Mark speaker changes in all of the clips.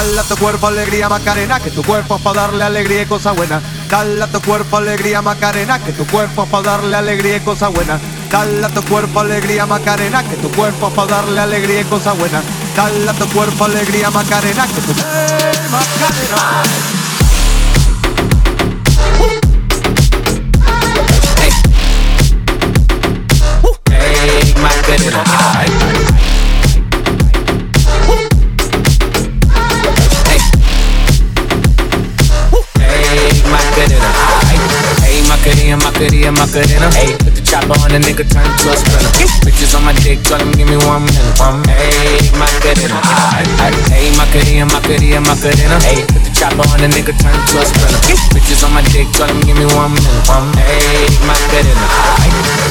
Speaker 1: Dale tu cuerpo alegría Macarena, que tu cuerpo es para darle alegría y cosa buena. Dale tu cuerpo alegría Macarena, que tu cuerpo es para darle alegría y cosa buena. Dale tu cuerpo alegría Macarena, que tu cuerpo es para darle alegría y cosa buena. Dale tu cuerpo alegría Macarena, que tu ¡Eh, Macarena.
Speaker 2: Macarena, Macarena, Macarena. Hey, put the chopper on the nigga, turn to a sprinter. Bitches on my dick, tell them give me one minute. Macarena. Hey, Macarena, Macarena, Macarena. Hey, put the chopper on the nigga, turn to a sprinter. Bitches on my dick, tell them give me one minute. Macarena.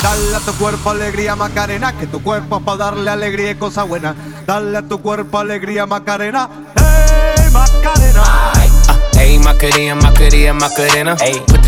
Speaker 1: Dale a tu cuerpo alegría Macarena, que tu cuerpo es para darle alegría y cosa buena. Dale a tu cuerpo alegría Macarena, hey Macarena.
Speaker 2: Uh, Hey, Macarena, Macarena, Macarena.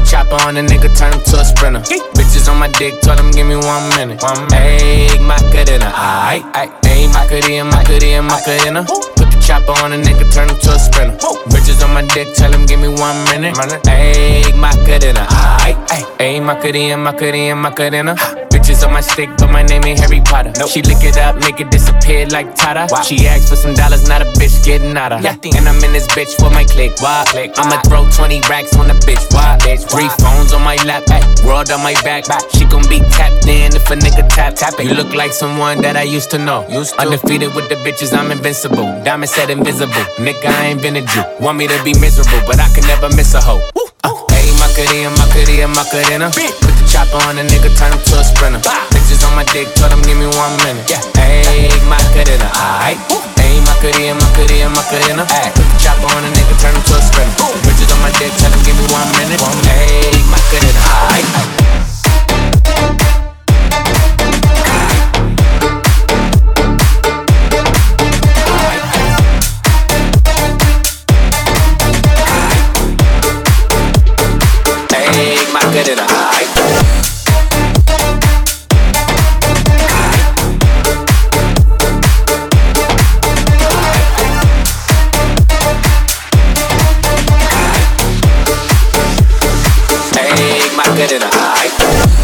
Speaker 2: The chopper on the nigga, turn him to a sprinter. Bitches on my dick, tell them give me one minute. One Hey, Macarena, aight, aight. Hey, Macarena, Macarena, Macarena. Put the chopper on the nigga, turn him to a sprinter. Bitches on my dick, tell them give me one minute. Hey, Macarena, aight, aight. Hey, Macarena, Macarena, Macarena. On my stick, but my name ain't Harry Potter. She lick it up, make it disappear like Tata. She asked for some dollars, not a bitch getting out of. And I'm in this bitch for my click. Why? click. I'ma throw 20 racks on the bitch. Why? bitch? Three phones on my lap, world on my back. She gon' be tapped in if a nigga tap tap it. You look like someone that I used to know. Undefeated with the bitches, I'm invincible. Diamond said invisible. Nigga, I ain't been a Jew. Want me to be miserable, but I can never miss a hoe. Uh, hey, Macarena, Macarena, Macarena. The chopper on a nigga, turn him to a sprinter. Bah. Bitches on my dick, told him give me one minute. Yeah. Ayy, macarena, aight. Ayy, macarena, macarena, my Ayy, put the chopper on a nigga, turn him to a sprinter. Bitches on my dick, tell him give me one minute. Ayy, macarena, aight. get it high. get in a high.